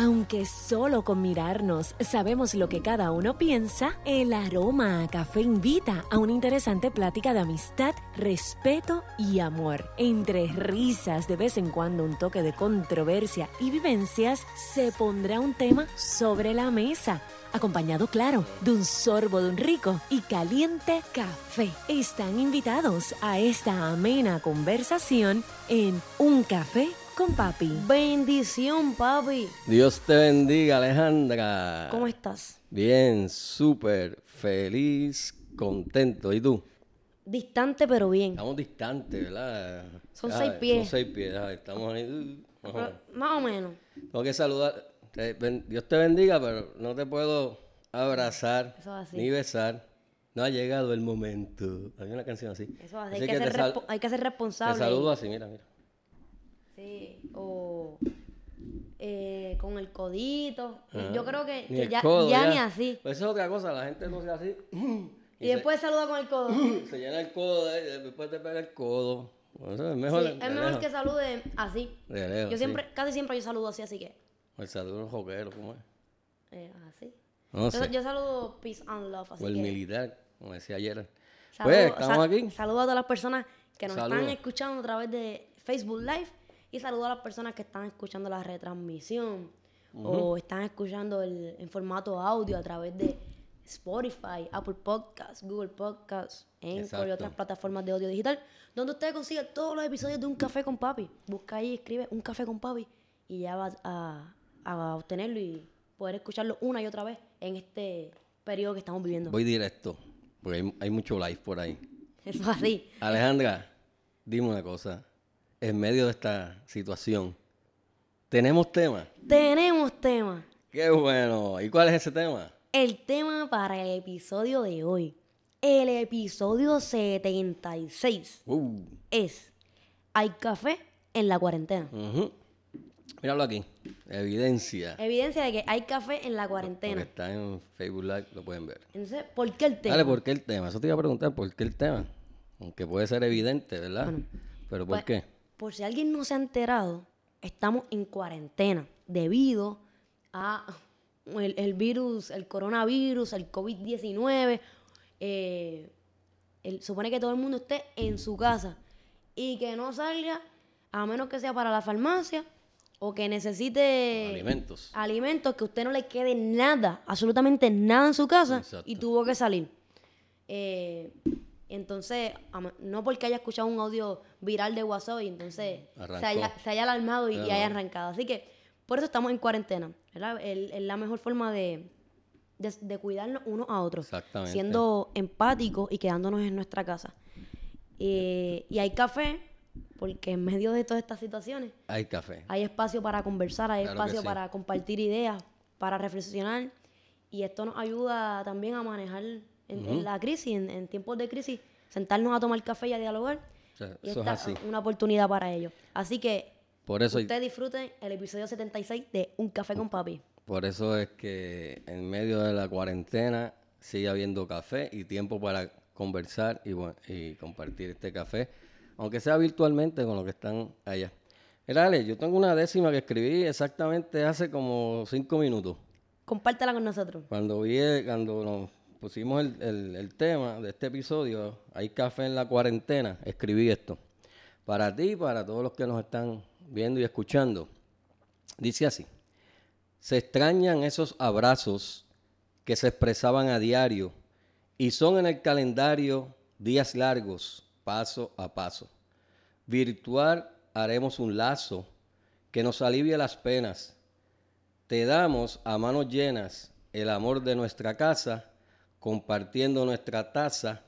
Aunque solo con mirarnos sabemos lo que cada uno piensa, el aroma a café invita a una interesante plática de amistad, respeto y amor. Entre risas, de vez en cuando un toque de controversia y vivencias, se pondrá un tema sobre la mesa acompañado, claro, de un sorbo de un rico y caliente café. Están invitados a esta amena conversación en Un Café con Papi. Bendición, papi. Dios te bendiga, Alejandra. ¿Cómo estás? Bien, súper feliz, contento. ¿Y tú? Distante, pero bien. Estamos distantes, ¿verdad? Son seis pies. Son seis pies, estamos ahí. uh. Más o menos. Tengo que saludar. Te- Dios te bendiga, pero no te puedo abrazar Eso es así. ni besar. No ha llegado el momento. Hay una canción así. Eso así. Así Hay que, ser te, hay que ser te responsable. saludo así, mira, mira. Sí. O eh, con el codito. Yo creo que, que ya, codo, ya ya. ni así. Pues eso es otra cosa, la gente no se hace así. Y, después saluda con el codo. Se llena el codo, después te pega el codo. Bueno, es mejor. es mejor que salude así. Lejos, Yo sí. siempre, casi siempre yo saludo así, así que. El saludo joquero, ¿cómo es? eh, así. No Yo, yo saludo peace and love, así o el que. militar, como decía ayer. Saludo- Pues, estamos sa- aquí. Saludo a todas las personas que nos están escuchando a través de Facebook Live y saludo a las personas que están escuchando la retransmisión o están escuchando el, en formato audio a través de Spotify, Apple Podcasts, Google Podcasts, Anchor y otras plataformas de audio digital, donde usted consigue todos los episodios de Un Café con Papi. Busca ahí, escribe Un Café con Papi y ya vas a, a obtenerlo y poder escucharlo una y otra vez en este periodo que estamos viviendo. Voy directo, porque hay, hay mucho live por ahí. Eso es así. Alejandra, dime una cosa. En medio de esta situación, ¿tenemos tema? Tenemos tema. ¡Qué bueno! ¿Y cuál es ese tema? El tema para el episodio de hoy, el episodio 76, Uh, es ¿Hay café en la cuarentena? ujú. Míralo aquí. Evidencia. Evidencia de que hay café en la Porque cuarentena. está en Facebook Live, lo pueden ver. Entonces, ¿por qué el tema? Dale, ¿por qué el tema? Eso te iba a preguntar, ¿por qué el tema? Aunque puede ser evidente, ¿verdad? Pero ¿por Pues, qué? Por si alguien no se ha enterado, estamos en cuarentena debido a el, el virus, el coronavirus, el COVID-19. eh, supone que todo el mundo esté en su casa y que no salga a menos que sea para la farmacia o que necesite Alimentos. alimentos que a usted no le quede nada, absolutamente nada en su casa Exacto. y tuvo que salir. Eh, entonces, no porque haya escuchado un audio viral de WhatsApp y entonces se haya, se haya alarmado y, haya arrancado. Así que por eso estamos en cuarentena. Es la mejor forma de, de, de cuidarnos unos a otros. Exactamente. Siendo empáticos y quedándonos en nuestra casa. Eh, y hay café, porque en medio de todas estas situaciones Hay café. hay espacio para conversar, hay Claro espacio sí. para compartir ideas, para reflexionar. Y esto nos ayuda también a manejar en, en la crisis, en, en tiempos de crisis, sentarnos a tomar café y a dialogar. O sea, Y eso es esta así. una oportunidad para ello. Así que Por eso, ustedes disfruten el episodio 76 de Un Café con Papi. por eso es que en medio de la cuarentena sigue habiendo café y tiempo para conversar y, bueno, y compartir este café, aunque sea virtualmente con los que están allá. Mira, Ale, yo tengo una décima que escribí exactamente hace como cinco minutos. Compártela con nosotros. Cuando vi, cuando nos pusimos el, el- tema de este episodio, hay café en la cuarentena, escribí esto. Para ti y para todos los que nos están viendo y escuchando. Dice así, se extrañan esos abrazos que se expresaban a diario y son en el calendario días largos, paso a paso. Virtual haremos un lazo que nos alivie las penas te damos a manos llenas el amor de nuestra casa, compartiendo nuestra taza,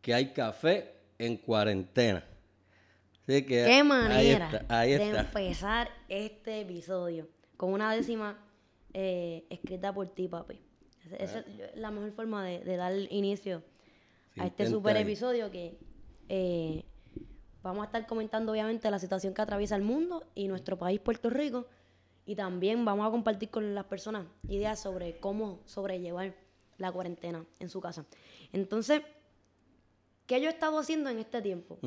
que hay café en cuarentena. Así que Qué ahí manera está, ahí de está. empezar este episodio con una décima eh, escrita por ti, papi. Esa esa es la mejor forma de, de dar inicio Sí, a este super episodio que eh, vamos a estar comentando obviamente la situación que atraviesa el mundo y nuestro país, Puerto Rico. Y también vamos a compartir con las personas ideas sobre cómo sobrellevar la cuarentena en su casa. Entonces, ¿qué yo he estado haciendo en este tiempo?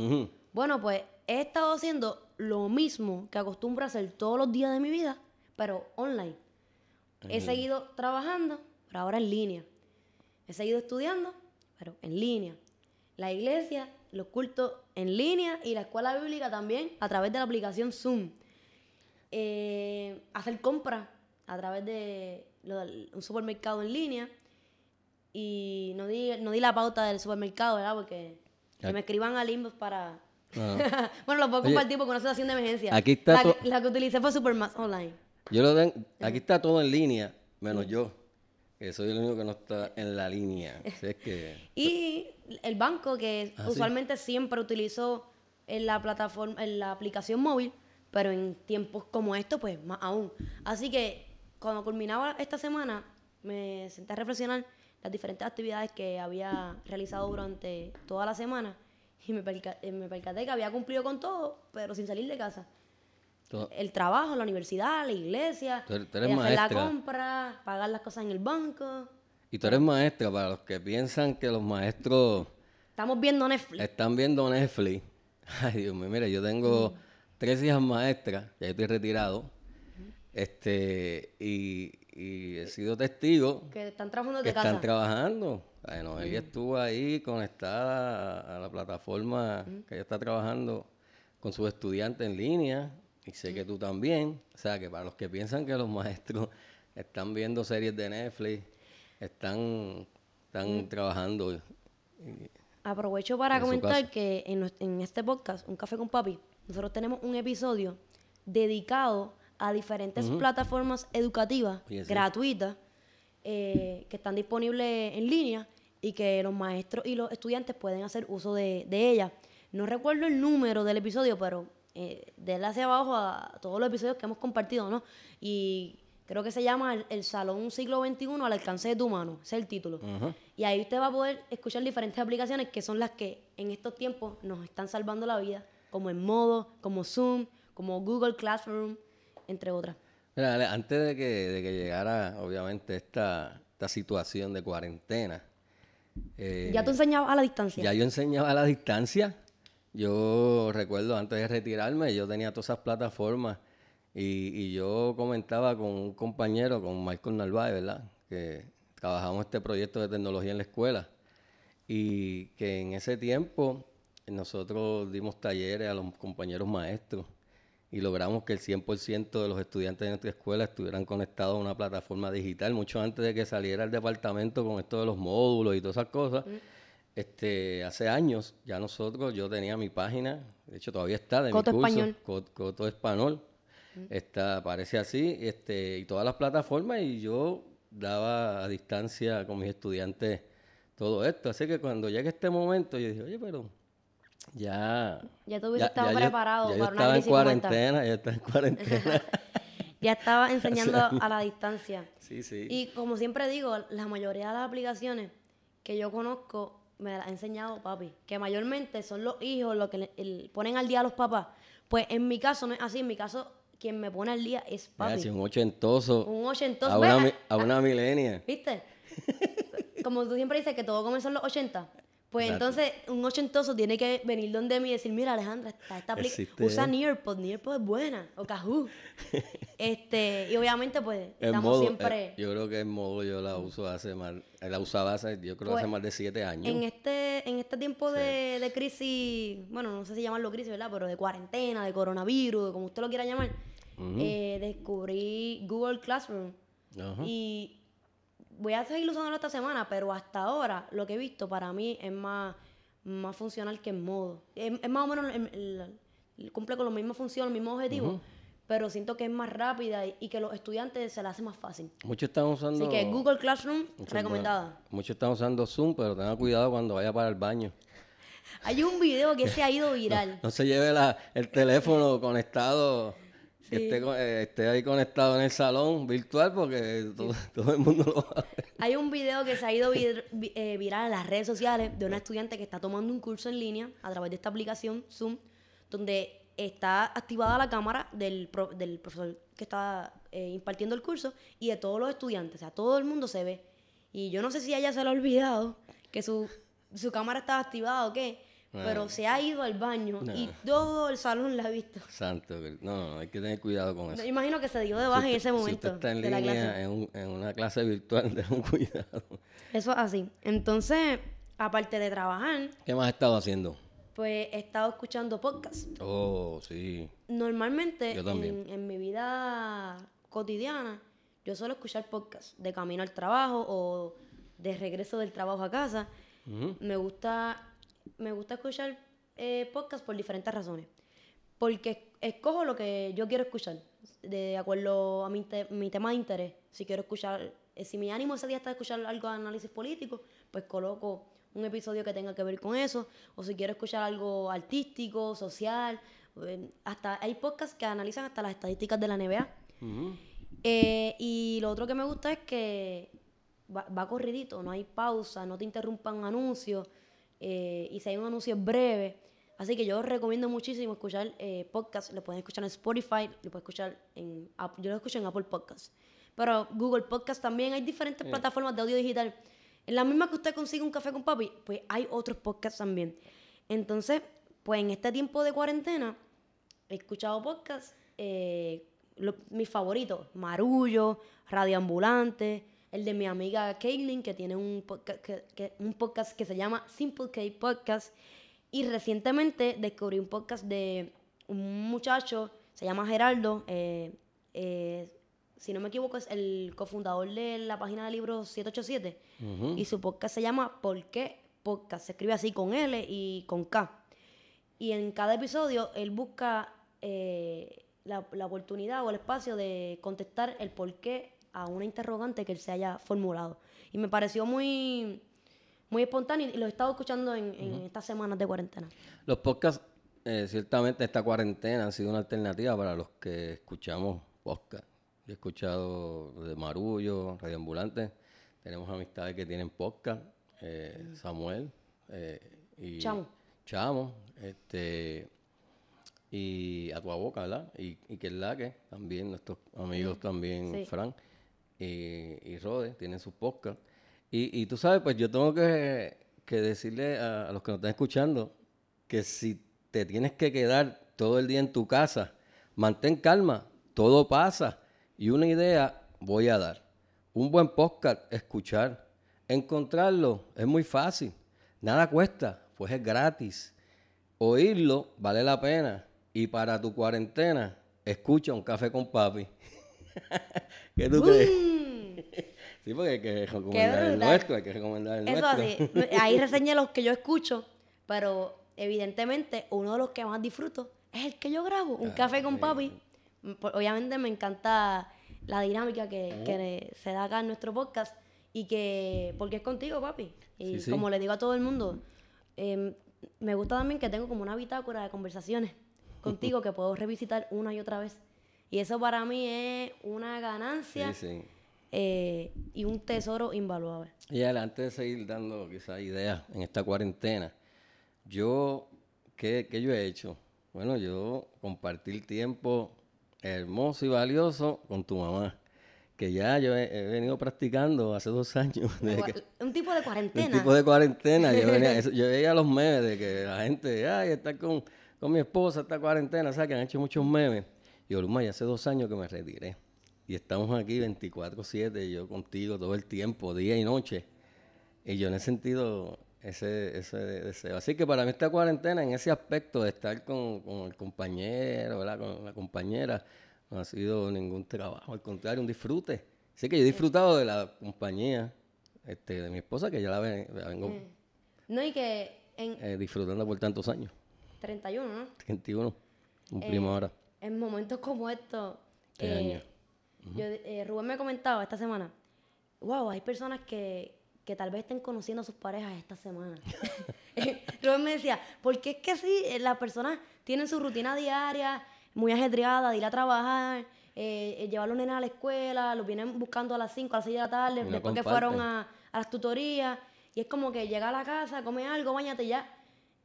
Bueno, pues he estado haciendo lo mismo que acostumbro a hacer todos los días de mi vida, pero online. He seguido trabajando, pero ahora en línea. He seguido estudiando, pero en línea. La iglesia, los cultos en línea y la escuela bíblica también a través de la aplicación Zoom. Eh, hacer compras a través de lo un supermercado en línea. Y no di, no di la pauta del supermercado, ¿verdad? Porque que me escriban al inbox para... No. bueno, lo puedo Oye, compartir porque una situación de emergencia. aquí está la, to- la que utilicé fue Supermax Online. Yo lo tengo, aquí está todo en línea, menos yo, que soy el único que no está en la línea. Así es que, Y el banco, que Ah, sí. usualmente siempre utilizo en la plataforma, en la aplicación móvil, pero en tiempos como estos, pues más aún. Así que cuando culminaba esta semana, me senté a reflexionar las diferentes actividades que había realizado durante toda la semana y me, perca- eh, me percaté que había cumplido con todo, pero sin salir de casa. todo- El trabajo, la universidad, la iglesia, Tú eres- tú eres hacer la compra, pagar las cosas en el banco. y tú eres maestra, para los que piensan que los maestros Estamos viendo Netflix. están viendo Netflix. Ay, Dios mío, mira, yo tengo tres hijas maestras, ya estoy retirado, este, y, y he sido testigo Que están trabajando que desde casa. están trabajando. Bueno, ella estuvo ahí conectada a, a la plataforma que ella está trabajando con sus estudiantes en línea y sé que tú también. O sea, que para los que piensan que los maestros están viendo series de Netflix, están, están trabajando. Aprovecho para comentar que en, en este podcast, Un Café con Papi, nosotros tenemos un episodio dedicado a diferentes plataformas educativas Oye, sí. gratuitas eh, que están disponibles en línea y que los maestros y los estudiantes pueden hacer uso de, de ellas. No recuerdo el número del episodio, pero eh, de él hacia abajo a todos los episodios que hemos compartido, ¿no? Y creo que se llama El, el Salón Siglo XXI al alcance de tu mano, ese es el título. Y ahí usted va a poder escuchar diferentes aplicaciones que son las que en estos tiempos nos están salvando la vida, como en Modo, como Zoom, como Google Classroom, entre otras. Mira, Ale, antes de que, de que llegara, obviamente, esta, esta situación de cuarentena, eh, ya tú enseñabas a la distancia. Ya yo enseñaba a la distancia. Yo recuerdo antes de retirarme, yo tenía todas esas plataformas y, y yo comentaba con un compañero, con Michael Narváez, ¿verdad? Que trabajamos este proyecto de tecnología en la escuela y que en ese tiempo nosotros dimos talleres a los compañeros maestros y logramos que el 100% de los estudiantes de nuestra escuela estuvieran conectados a una plataforma digital, mucho antes de que saliera el departamento con esto de los módulos y todas esas cosas. Este, hace años ya nosotros, yo tenía mi página, de hecho todavía está de Coto mi curso, Español. Co- Coto Español, está, aparece así, este, y todas las plataformas y yo daba a distancia con mis estudiantes todo esto, así que cuando llegue este momento yo dije, oye, pero ya... Ya tú hubieses estado yo- preparado ya yo para una estaba en cuarentena, ya estaba en cuarentena. Ya estaba enseñando a la distancia. sí, sí. Y como siempre digo, la mayoría de las aplicaciones que yo conozco me las ha enseñado papi, que mayormente son los hijos los que le- el- ponen al día a los papás. Pues en mi caso no es así, en mi caso quien me pone al día es Mira, papi. si un ochentoso Un ochentoso. a una, a una milenia. ¿Viste? Como tú siempre dices que todo comenzó en los 80. Pues Exacto. entonces un ochentoso tiene que venir donde mí y decir, mira Alejandra, está esta aplicación, usa ¿eh? Nearpod, Nearpod es buena, o Kahoo. este, y obviamente pues estamos modo, siempre... eh, yo creo que en modo yo la uso hace más, la usaba hace, yo creo que hace Pues, más de siete años. En este, en este tiempo de, de crisis, bueno, no sé si llamarlo crisis, ¿verdad? Pero de cuarentena, de coronavirus, de como usted lo quiera llamar, eh, descubrí Google Classroom. Ajá. Y voy a seguir usándolo esta semana, pero hasta ahora lo que he visto para mí es más, más funcional que en modo. Es, es más o menos, el- el- el- cumple con la misma función, los mismos objetivos, pero siento que es más rápida y, y que los estudiantes se la hace más fácil. Muchos están usando. Así que Google Classroom, recomendada. Muchos están usando Zoom, pero tenga cuidado cuando vaya para el baño. Hay un video que se ha ido viral. No se lleve la, el teléfono conectado, que esté, eh, esté ahí conectado en el salón virtual, porque todo, todo el mundo lo va a ver. Hay un video que se ha ido vir- vi- eh, viral en las redes sociales de una estudiante que está tomando un curso en línea a través de esta aplicación Zoom, donde está activada la cámara del, pro- del profesor que está eh, impartiendo el curso y de todos los estudiantes. O sea, todo el mundo se ve. Y yo no sé si a ella se le ha olvidado que su, su cámara estaba activada o qué, pero se ha ido al baño y todo el salón la ha visto. Santo, no, no, hay que tener cuidado con eso. Imagino que se dio de baja en ese Si momento usted está en de la clase. línea en, un- en una clase virtual, ten cuidado. Eso es así. Entonces, aparte de trabajar, ¿Qué más has estado haciendo? pues he estado escuchando podcasts. Oh, sí. Normalmente, Yo en, en mi vida cotidiana, yo suelo escuchar podcasts de camino al trabajo o de regreso del trabajo a casa. Me gusta, me gusta escuchar eh, podcasts por diferentes razones. Porque escojo lo que yo quiero escuchar, de acuerdo a mi, te- mi tema de interés. Si quiero escuchar, eh, si mi ánimo ese día está de escuchar algo de análisis político, pues coloco un episodio que tenga que ver con eso. O si quiero escuchar algo artístico, social, eh, hasta hay podcasts que analizan hasta las estadísticas de la NBA. Eh, y lo otro que me gusta es que va, va corridito, no hay pausa, no te interrumpan anuncios. Eh, y si hay un anuncio breve. Así que yo recomiendo muchísimo escuchar eh, podcasts. Lo pueden escuchar en Spotify, lo pueden escuchar en Yo lo escucho en Apple Podcasts. Pero Google Podcasts también hay diferentes plataformas de audio digital. En la misma que usted consigue un café con papi, pues hay otros podcasts también. Entonces, pues en este tiempo de cuarentena, he escuchado podcasts, eh, lo- mis favoritos, Marullo, Radio Ambulante, el de mi amiga Caitlin, que tiene un podcast que, que- un podcast que se llama Simple K Podcast. Y recientemente descubrí un podcast de un muchacho, se llama Geraldo, eh, eh, si no me equivoco es el cofundador de la página de libros 787. Ujú. Y su podcast se llama ¿Por qué Podcast? Se escribe así con L y con K. Y en cada episodio él busca eh, la, la oportunidad o el espacio de contestar el por qué a una interrogante que él se haya formulado. Y me pareció muy, muy espontáneo y lo he estado escuchando en, en estas semanas de cuarentena. Los podcasts, eh, ciertamente esta cuarentena han sido una alternativa para los que escuchamos podcast. Yo he escuchado de Marullo, Radio Ambulante, tenemos amistades que tienen podcast, eh, Samuel eh, y Chamo. Chamo, este y a tu boca, ¿verdad? Y, y que es la que también, nuestros amigos también, Sí. Fran y, y Rode, tienen sus podcasts. Y, tú sabes, pues yo tengo que, que decirle a, a los que nos están escuchando que si te tienes que quedar todo el día en tu casa, mantén calma, todo pasa. Y una idea voy a dar. Un buen podcast, escuchar. Encontrarlo es muy fácil. Nada cuesta, pues es gratis. Oírlo vale la pena. Y para tu cuarentena, escucha un café con papi. ¿Qué tú crees? Sí, porque hay que recomendar el nuestro, hay que recomendar el Eso nuestro. así. Ahí reseñé los que yo escucho, pero evidentemente uno de los que más disfruto es el que yo grabo, un café con papi. Obviamente me encanta la dinámica que, que se da acá en nuestro podcast y que, porque es contigo, papi. Y Sí, sí. como le digo a todo el mundo, em, me gusta también que tengo como una bitácora de conversaciones contigo que puedo revisitar una y otra vez. Y eso para mí es una ganancia Sí, sí. eh, y un tesoro invaluable. Y antes de seguir dando quizás ideas en esta cuarentena, yo, ¿qué, qué yo he hecho? Bueno, yo compartir tiempo hermoso y valioso con tu mamá, que ya yo he, he venido practicando hace dos años. que- Un tipo de un cuarentena. tipo de cuarentena. Yo, venía, eso- yo veía los memes de que la gente, ay, está con, con mi esposa, esta cuarentena, ¿sabes? Que han hecho muchos memes. Y yo, Luma, ya hace dos años que me retiré. Y estamos aquí 24-7, yo contigo todo el tiempo, día y noche. Y yo no he sentido ese, ese deseo. Así que para mí esta cuarentena, en ese aspecto de estar con, con el compañero, ¿verdad? con la compañera, no ha sido ningún trabajo, al contrario, un disfrute. Así que yo he disfrutado de la compañía este, de mi esposa, que ya la, ven- la vengo No, y que en eh, disfrutando por tantos años. 31, ¿no? 31, cumplimos ahora. En momentos como estos, eh, año. yo, eh, Rubén me comentaba esta semana, wow, hay personas que, que tal vez estén conociendo a sus parejas esta semana. Rubén me decía, porque es que sí, eh, las personas tienen su rutina diaria, muy ajetreada, de ir a trabajar, eh, eh, llevar a los nenes a la escuela, los vienen buscando a las 5, a las 6 de la tarde, no después que fueron a, a las tutorías, y es como que llega a la casa, come algo, bañate ya,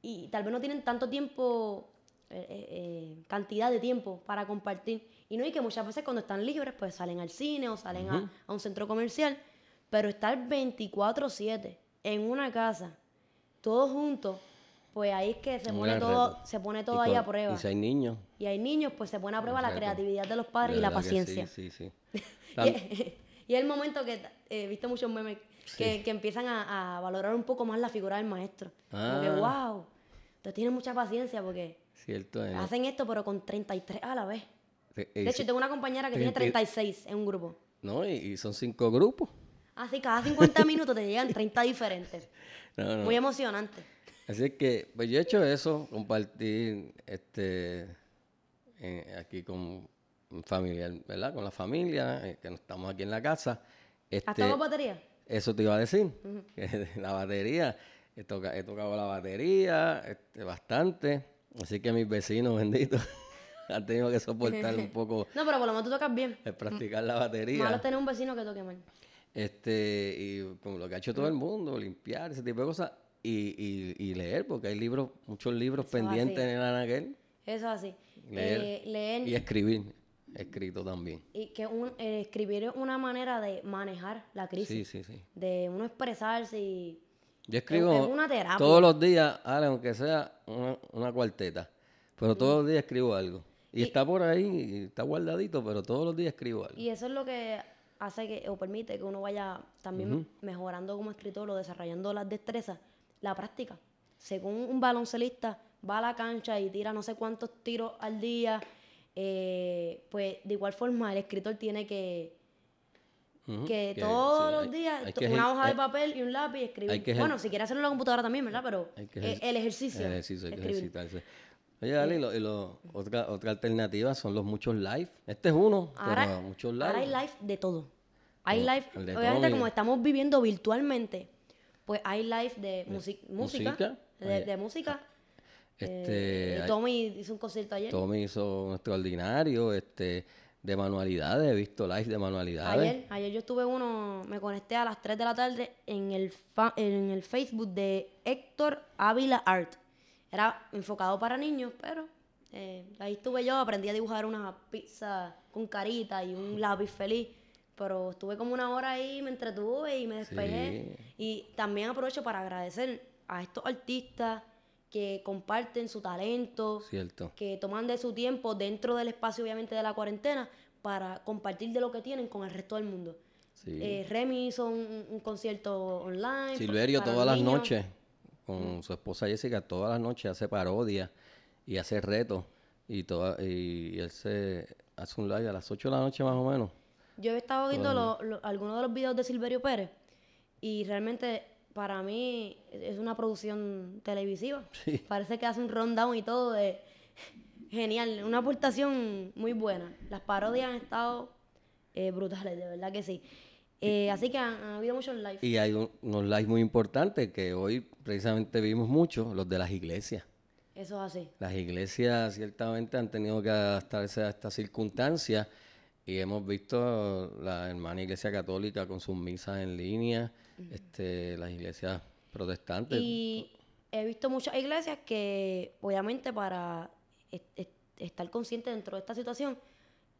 y tal vez no tienen tanto tiempo, eh, eh, eh, cantidad de tiempo para compartir. Y no, y que muchas veces cuando están libres, pues salen al cine o salen a, a un centro comercial, pero estar 24/7 en una casa, todos juntos, pues ahí es que se pone todo, reto. se pone todo ahí a prueba. Y si hay niños. Y hay niños, pues se pone a prueba la creatividad de los padres de y la paciencia. Sí, sí, sí. Y, es el momento que he visto muchos memes que, que empiezan a, a valorar un poco más la figura del maestro. Como que, Ah. wow, tú tienes mucha paciencia porque Cierto. eh. hacen esto, pero con 33 a la vez. Eh, eh, De hecho, tengo una compañera que tiene Treinta y- 36 en un grupo. No, y, y son cinco grupos. Así cada 50 minutos te llegan 30 diferentes. No, no. Muy emocionante. Así que, pues yo he hecho eso, compartir este aquí con un familiar, ¿verdad? Con la familia, eh, que estamos aquí en la casa. ¿Has Este, tocado batería? eso te iba a decir, que la batería, he, toca- he tocado la batería este, bastante, así que mis vecinos benditos han tenido que soportar un poco No, pero por lo menos tú tocas bien. el practicar la batería. Malo tener un vecino que toque mal. Este, y como lo que ha hecho todo el mundo, limpiar, ese tipo de cosas, y, y, y leer, porque hay libros, muchos libros Eso pendientes así. en el anaquel, Eso es así. leer, Eh, leer y escribir, escrito también. y que un- eh, escribir es una manera de manejar la Sí, crisis. sí, sí. De uno expresarse y... Yo escribo es una terapia. todos los días, Ale, aunque sea una, una cuarteta, pero todos los días escribo algo. Y, está por ahí, está guardadito, pero todos los días escribo algo. Y eso es lo que hace que, o permite que uno vaya también mejorando como escritor o desarrollando las destrezas, la práctica. Según un baloncelista va a la cancha y tira no sé cuántos tiros al día, eh, pues de igual forma el escritor tiene que, Que que todos sí, los hay- días hay una hoja de papel y un lápiz y escribir. que bueno, si quieres hacerlo en la computadora también, ¿verdad? Pero ejer- el ejercicio. El ejercicio, hay que ejercitarse. Oye, y lo- y lo- otra, otra alternativa son los muchos live. Este es uno, Ahora, pero muchos live. ahora hay live de todo. Hay No, live, de obviamente como estamos viviendo virtualmente, pues hay live de musi- música, música, de, de música. Este, Eh, hay- Tommy hizo un concierto ayer. Tommy hizo un extraordinario, este, de manualidades, he visto live de manualidades. Ayer, ayer yo estuve uno, me conecté a las 3 de la tarde en el, fa- en el Facebook de Héctor Ávila Art. Era enfocado para niños, pero eh, ahí estuve yo, aprendí a dibujar una pizza con carita y un lápiz feliz. Pero estuve como una hora ahí, me entretuve y me despejé. Y también aprovecho para agradecer a estos artistas que comparten su talento, Cierto. que toman de su tiempo dentro del espacio obviamente de la cuarentena para compartir de lo que tienen con el resto del mundo. Sí. Eh, Remy hizo un, un concierto online. Silverio todas las noches, con su esposa Jessica, todas las noches hace parodias y hace retos. Y, toda, y él se hace un live a las 8 de la noche más o menos. Yo he estado viendo lo- lo- algunos de los videos de Silverio Pérez y realmente para mí es una producción televisiva. Sí. Parece que hace un rundown y todo de genial, una aportación muy buena. Las parodias han estado eh, brutales, de verdad que sí. Eh, así que han, han habido muchos live. Y hay un- unos lives muy importantes que hoy precisamente vimos mucho, los de las iglesias. Eso es así. Las iglesias ciertamente han tenido que adaptarse a estas circunstancias y hemos visto la hermana iglesia católica con sus misas en línea, este, las iglesias protestantes. Y he visto muchas iglesias que, obviamente, para est- est- estar consciente dentro de esta situación,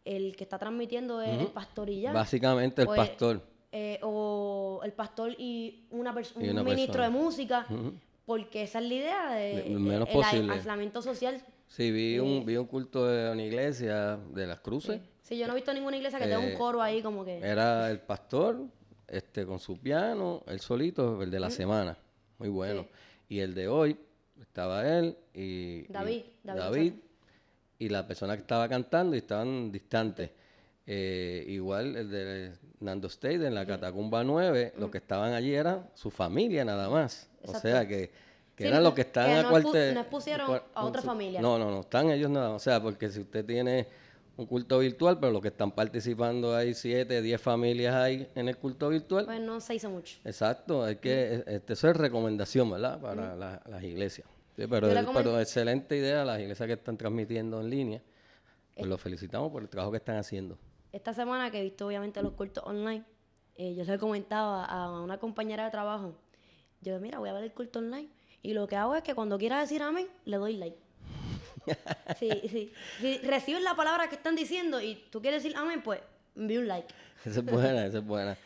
el que está transmitiendo es el pastor y ya. Básicamente el Pues, pastor. eh, o el pastor y una un ministro persona. de música, porque esa es la idea de, menos el posible. aislamiento social. Sí, vi un, vi un culto de una iglesia de las cruces. Sí, yo no he visto ninguna iglesia que tenga un Eh, coro ahí como que... Era el pastor, este, con su piano, él solito, el de la semana, muy bueno. Y el de hoy, estaba él y y David, David David, y la persona que estaba cantando y estaban distantes. Eh, igual el de Nando State en la Catacumba 9, los que estaban allí eran su familia nada más. O sea que, que Sí, eran los que- estaban a no expusieron a otra su- familia. No, no, no, están ellos nada más. O sea, porque si usted tiene un culto virtual, pero los que están participando hay 7, 10 familias ahí en el culto virtual. Pues no se hizo mucho. Exacto, hay que, este, eso es recomendación, ¿verdad? Para la- las iglesias. Sí, pero, excelente idea las iglesias que están transmitiendo en línea. Pues los felicitamos por el trabajo que están haciendo. Esta semana que he visto obviamente los cultos online, eh, yo le comentaba a una compañera de trabajo, yo mira, voy a ver el culto online y lo que hago es que cuando quiera decir amén, le doy like. Sí, sí. Si recibes la palabra que están diciendo y tú quieres decir amén, pues envíe un like. Esa es buena, esa es buena.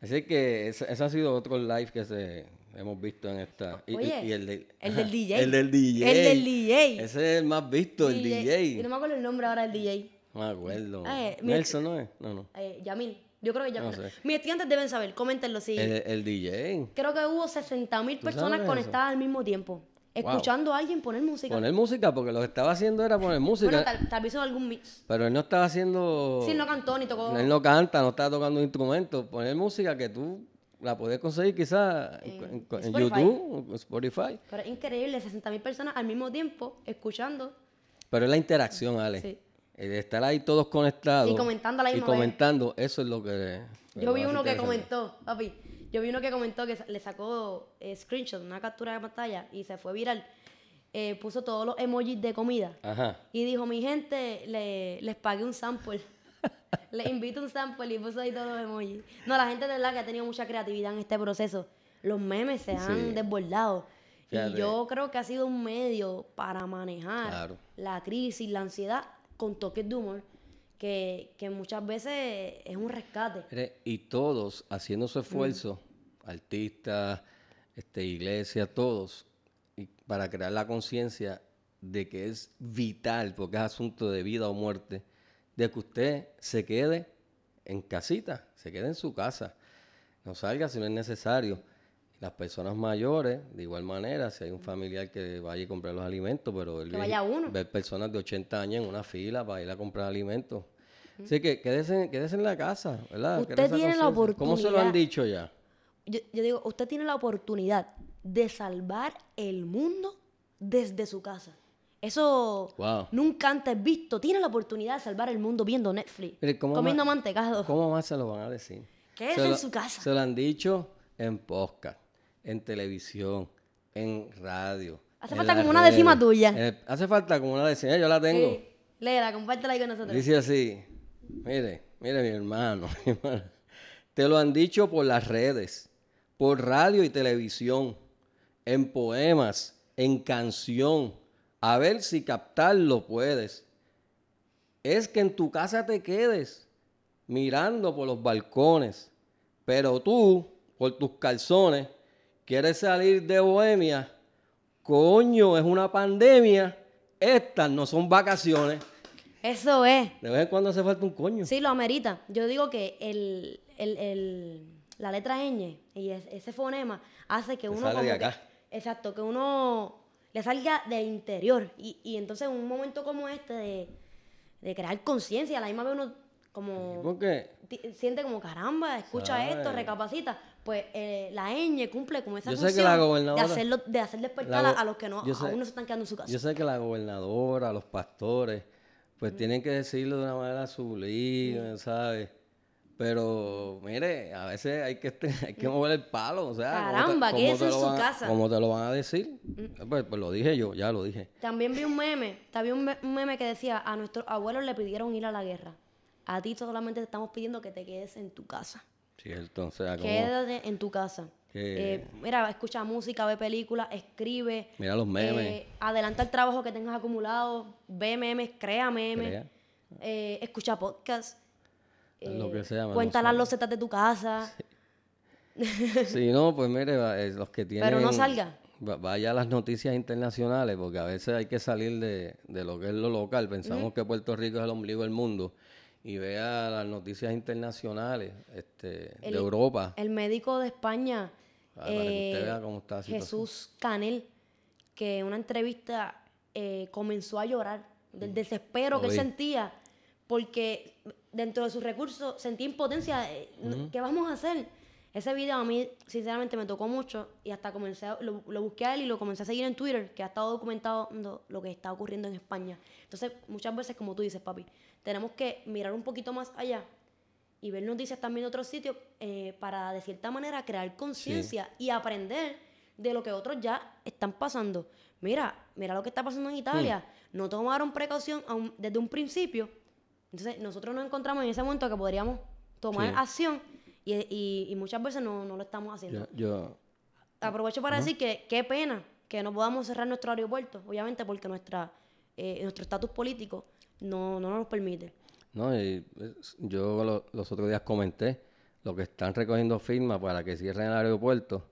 Así que ese, ese ha sido otro live que se hemos visto en esta. Y, Oye, y el, de- el ajá, del DJ. El del DJ. El del DJ. Ese es el más visto, el DJ. Yo no me acuerdo el nombre ahora del DJ. No me acuerdo. Eh, Nelson, ¿no es? No, no. Eh, Yamil. Yo creo que Yamil. No sé. Mis estudiantes deben saber, coméntenlo si. El, el DJ. Creo que hubo 60 mil ¿Tú sabes personas eso? conectadas al mismo tiempo. Escuchando a alguien poner música. Poner música, porque lo que estaba haciendo era poner música. bueno, tal, tal vez hizo algún mix. Pero él no estaba haciendo. Sí, no cantó ni tocó. Él no canta, no estaba tocando un instrumento. Poner música que tú la podías conseguir quizás en, en- en. YouTube, o Spotify. Pero es increíble, 60 mil personas al mismo tiempo escuchando. Pero es la interacción, Ale. Sí. El estar ahí todos conectados. Y comentando a la Y misma vez. comentando, eso es lo que. Yo vi uno que comentó, papi. Yo vi uno que comentó que le sacó eh, screenshot, una captura de pantalla y se fue viral. Eh, puso todos los emojis de comida. Ajá. Y dijo, mi gente, le, les pagué un sample. les invito un sample y puso ahí todos los emojis. No, la gente de verdad que ha tenido mucha creatividad en este proceso. Los memes se han Sí. desbordado. Fíjate. Y yo creo que ha sido un medio para manejar Claro. la crisis, la ansiedad, con toques de humor, que, que muchas veces es un rescate. Y todos haciendo su esfuerzo, artistas, este, iglesias, todos, y para crear la conciencia de que es vital, porque es asunto de vida o muerte, de que usted se quede en casita, se quede en su casa, no salga si no es necesario. Las personas mayores, de igual manera, si hay un familiar que vaya a comprar los alimentos, pero Que vaya uno. ver personas de 80 años en una fila para ir a comprar alimentos. Así que quédese, quédese en la casa, ¿verdad? Usted tiene la conciencia. ¿Cómo se lo han oportunidad. dicho ya? Yo, yo digo, usted tiene la oportunidad de salvar el mundo desde su casa. Eso Wow. nunca antes visto. Tiene la oportunidad de salvar el mundo viendo Netflix, Mire, ¿cómo comiendo ma- mantecado. ¿Cómo más se lo van a decir? Quédese Se en su casa. Se lo han dicho en podcast, en televisión, en radio. Hace en falta como una décima tuya. Eh, hace falta como una décima. Yo la tengo. Sí. Léela, compártela ahí con nosotros. Dice así, mire, mire mi hermano, mi hermano. te lo han dicho por las redes, por radio y televisión, en poemas, en canción, a ver si captarlo puedes. Es que en tu casa te quedes mirando por los balcones, pero tú, por tus calzones, quieres salir de Bohemia. Coño, es una pandemia. Estas no son vacaciones. Eso es. De vez en cuando hace falta un coño. Sí, lo amerita. Yo digo que el, el- el- la letra ñ y es- ese fonema hace que Te uno sale como de que- acá. exacto, que uno le salga del interior. Y, y entonces en un momento como este de, de crear conciencia, a la misma vez uno como Porque ti- siente como caramba, escucha ¿Sabe? esto, recapacita. Pues eh, la ñ cumple como esa Yo sé que de hacerlo, de hacer despertar la a, los que no, yo sé- aún no se están quedando en su casa. yo sé que la gobernadora, los pastores, pues tienen que decirlo de una manera sublime, ¿sabes? Pero, mire, a veces hay que, este- hay que mover el palo, o sea. ¿cómo te- Caramba, cómo quédese te en su van casa. ¿Cómo te lo van a decir? Pues, pues lo dije yo, ya lo dije. También vi un meme, también un me- un meme que decía, a nuestros abuelos le pidieron ir a la guerra. A ti solamente te estamos pidiendo que te quedes en tu casa. Sea, como, Quédate en tu casa. Eh, mira, escucha música, ve películas, escribe. Mira los memes. eh, adelanta el trabajo que tengas acumulado, ve memes, crea memes, Crea. eh, escucha podcast. Lo que sea, me Cuenta las losetas de tu casa. Si no, pues mire, eh, los que tienen... Pero no salga. va- Vaya a las noticias internacionales, porque a veces hay que salir de, de lo que es lo local. Pensamos que Puerto Rico es el ombligo del mundo. Y vea las noticias internacionales este, El- de Europa. El médico de España, Ah, eh, vea cómo está. Jesús Canel, que en una entrevista eh, comenzó a llorar del desespero Lo que él sentía, porque dentro de sus recursos sentía impotencia. eh, ¿Qué vamos a hacer? Ese video a mí, sinceramente, me tocó mucho y hasta comencé, a- lo, lo busqué a él y lo comencé a seguir en Twitter, que ha estado documentando lo que está ocurriendo en España. Entonces, muchas veces, como tú dices, papi, tenemos que mirar un poquito más allá y ver noticias también de otros sitios eh, para de cierta manera crear conciencia y aprender de lo que otros ya están pasando. Mira, mira lo que está pasando en Italia. Hmm. No tomaron precaución desde un principio. Entonces nosotros nos encontramos en ese momento que podríamos tomar Sí. acción y, y- y muchas veces no, no lo estamos haciendo. Yo, yo- Aprovecho para decir que qué pena que no podamos cerrar nuestro aeropuerto, obviamente porque nuestra eh, nuestro estatus político no, no nos permite. no, y, es- yo lo- los otros días comenté los que están recogiendo firmas para que cierren el aeropuerto,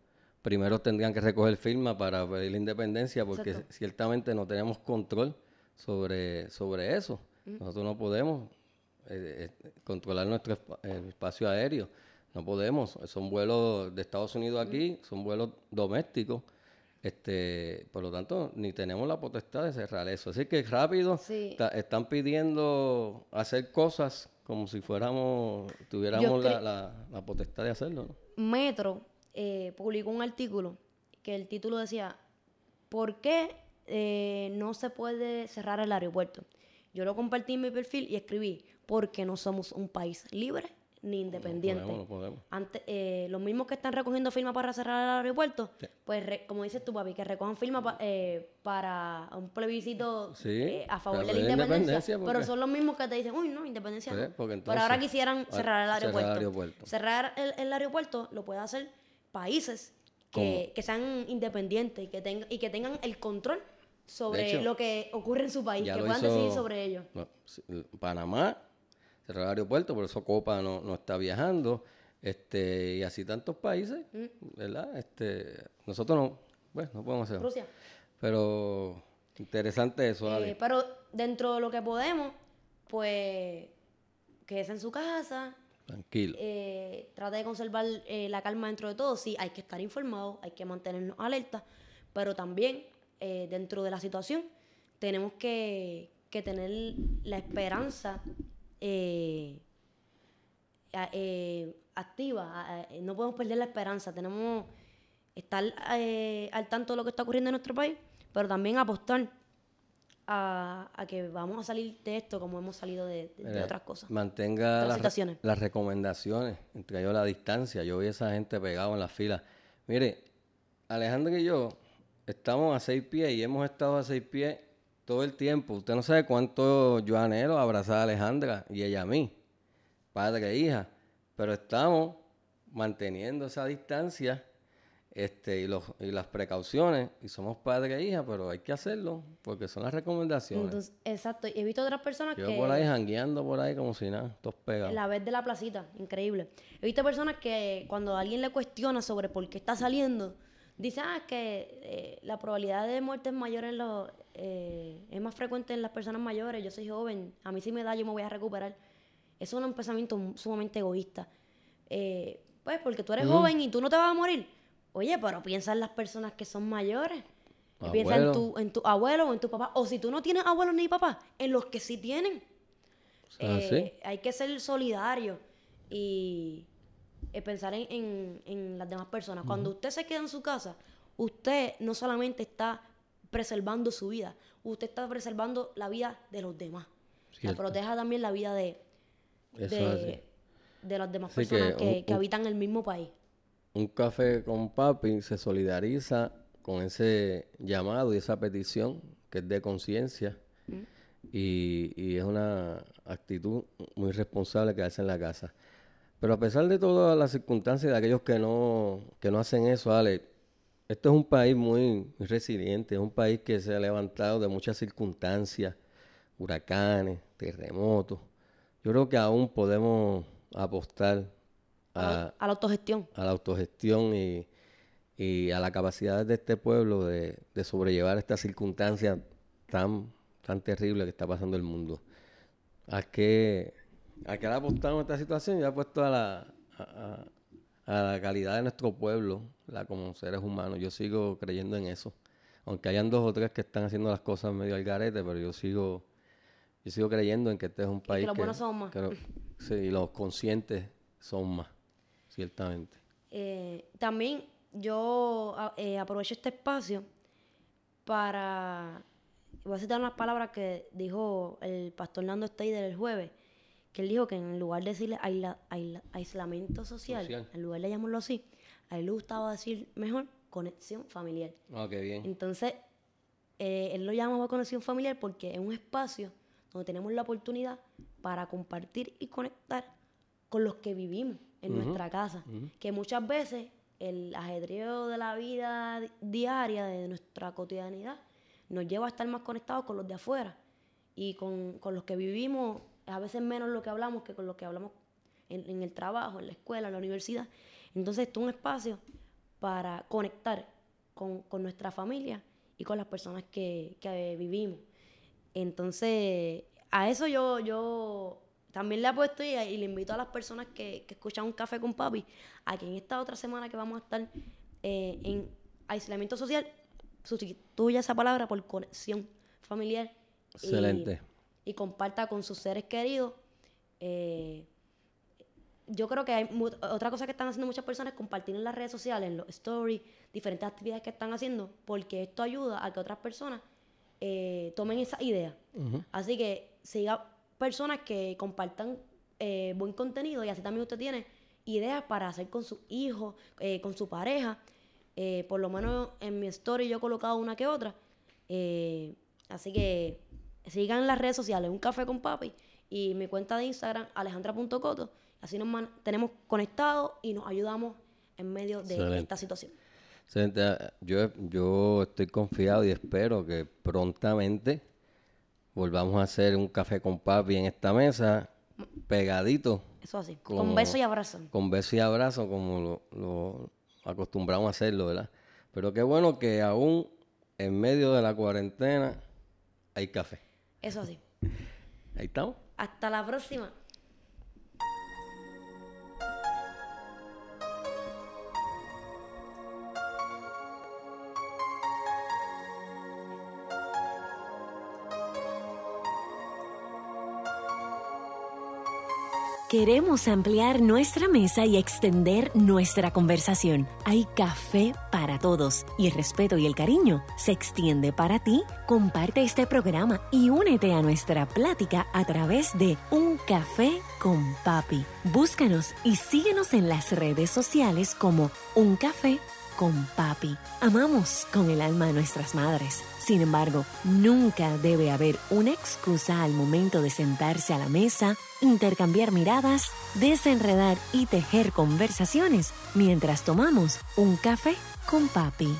primero tendrían que recoger firmas para pedir la independencia, porque Exacto. ciertamente no tenemos control sobre, sobre eso. Nosotros no podemos eh, eh, controlar nuestro el espacio aéreo. No podemos. Son vuelos de Estados Unidos aquí, son vuelos domésticos. Este, por lo tanto, ni tenemos la potestad de cerrar eso. Así que rápido Sí. están pidiendo hacer cosas como si fuéramos, tuviéramos la, cre- la- la potestad de hacerlo. ¿no? Metro eh, publicó un artículo que el título decía, ¿por qué eh, no se puede cerrar el aeropuerto? Yo lo compartí en mi perfil y escribí, porque no somos un país libre ni independiente. podemos, no podemos. Antes, eh, los mismos que están recogiendo firmas para cerrar el aeropuerto, pues re- como dices tú, papi, que recojan firmas pa- eh, para un plebiscito Sí, eh, a favor de la independencia. pero son los mismos que te dicen, uy, no, independencia Pues, no. pero ahora quisieran cerrar el cerrar el aeropuerto. Cerrar el, el aeropuerto lo puede hacer países que, que sean independientes y que, tengan y que tengan el control sobre hecho, lo que ocurre en su país, que puedan hizo- decidir sobre ello. no, Panamá cerró el aeropuerto, por eso Copa no, no está viajando. Este, y así tantos países, Mm. ¿verdad? Este, nosotros no, bueno, no podemos hacer. Rusia. Pero interesante eso, Eh, Ale. pero dentro de lo que podemos, pues quédese en su casa, Tranquilo. eh, trate de conservar eh, la calma dentro de todo. Sí, hay que estar informados, hay que mantenernos alerta, pero también eh, dentro de la situación tenemos que, que tener la esperanza eh, eh, activa. a- no podemos perder la esperanza, tenemos estar eh, al tanto de lo que está ocurriendo en nuestro país, pero también apostar a, a que vamos a salir de esto como hemos salido de, de- de Mira, otras cosas. Mantenga las, re- las recomendaciones, entre ellos la distancia. Yo vi a esa gente pegado en la fila. Mire, Alejandro y yo estamos a seis pies y hemos estado a seis pies todo el tiempo. Usted no sabe cuánto yo anhelo abrazar a Alejandra y ella a mí, padre e hija. Pero estamos manteniendo esa distancia este, y, los, y las precauciones. Y somos padre e hija, pero hay que hacerlo porque son las recomendaciones. Entonces, exacto. Y he visto otras personas yo que... por ahí jangueando por ahí como si nada, todos pegados. La vez de la placita, increíble. He visto personas que cuando alguien le cuestiona sobre por qué está saliendo, dice, ah, que eh, la probabilidad de muerte es mayor en los... eh, es más frecuente en las personas mayores, yo soy joven, a mí si me da yo me voy a recuperar. Eso es un pensamiento sumamente egoísta. Eh, pues porque tú eres joven y tú no te vas a morir. Oye, pero piensa en las personas que son mayores. Piensa en Abuelo. tu, en tu abuelo o en tu papá. O si tú no tienes abuelos ni papá, en los que sí tienen. Ah, ¿sí? Hay que ser solidario y eh, pensar en, en- en las demás personas. Cuando usted se queda en su casa, usted no solamente está preservando su vida, usted está preservando la vida de los demás. La Cierto. proteja también la vida de, de, de las demás Así que personas que, un- que un- habitan el mismo país. Un café con papi se solidariza con ese llamado y esa petición que es de conciencia y, y es una actitud muy responsable quedarse en la casa. Pero a pesar de todas las circunstancias de aquellos que no, que no hacen eso, Ale, esto es un país muy, resiliente, es un país que se ha levantado de muchas circunstancias, huracanes, terremotos. Yo creo que aún podemos apostar A, la- a, a la autogestión. a la autogestión y, y a la capacidad de este pueblo de, de sobrellevar esta circunstancia tan, tan terrible que está pasando el mundo. ¿A qué, a qué le apostamos esta situación? Yo apuesto a la, a, a- a la calidad de nuestro pueblo, la como seres humanos. Yo sigo creyendo en eso. Aunque hayan dos o tres que están haciendo las cosas medio al garete, pero yo sigo, yo sigo creyendo en que este es un país los buenos son más. que lo- sí, y los conscientes son más, ciertamente. Eh, también yo eh, aprovecho este espacio para... Voy a citar unas palabras que dijo el pastor Nando Steider el jueves, que él dijo que en lugar de decirle aisla- aisla- aislamiento social, Social. en lugar de llamarlo así, a él le gustaba decir mejor conexión familiar. Ah, qué bien. Entonces, eh, él lo llamaba conexión familiar porque es un espacio donde tenemos la oportunidad para compartir y conectar con los que vivimos en nuestra casa. Que muchas veces el ajedreo de la vida di- diaria, de nuestra cotidianidad, nos lleva a estar más conectados con los de afuera. Y con, con los que vivimos, a veces menos lo que hablamos que con los que hablamos en, el trabajo, en la escuela, en la universidad. Entonces, esto es un espacio para conectar con, con nuestra familia y con las personas que, que vivimos. Entonces, a eso yo, yo también le apuesto y, y le invito a las personas que, que, escuchan un café con papi a que en esta otra semana que vamos a estar eh, en aislamiento social, sustituya esa palabra por conexión familiar. Excelente. Y comparta con sus seres queridos. Eh, yo creo que hay otra cosa que están haciendo muchas personas es compartir en las redes sociales, en los stories, diferentes actividades que están haciendo, porque esto ayuda a que otras personas eh, tomen esa idea. Así que siga personas que compartan eh, buen contenido y así también usted tiene ideas para hacer con sus hijos, eh, con su pareja. por lo menos en mi story yo he colocado una que otra. así que sigan en las redes sociales, un café con papi y mi cuenta de Instagram, alejandra.coto Así nos mantenemos conectados y nos ayudamos en medio de esta situación. Excelente. Yo, yo estoy confiado y espero que prontamente volvamos a hacer un café con papi en esta mesa, pegadito. Eso así, con beso y abrazo. Con beso y abrazo, como lo, acostumbramos a hacerlo, ¿verdad? Pero qué bueno que aún en medio de la cuarentena hay café. Eso así. Ahí estamos. Hasta la próxima. Queremos ampliar nuestra mesa y extender nuestra conversación. Hay café para todos y el respeto y el cariño se extiende para ti. Comparte este programa y únete a nuestra plática a través de Un Café con Papi. Búscanos y síguenos en las redes sociales como Un Café con Papi. Amamos con el alma a nuestras madres. Sin embargo, nunca debe haber una excusa al momento de sentarse a la mesa intercambiar miradas, desenredar y tejer conversaciones mientras tomamos un café con papi.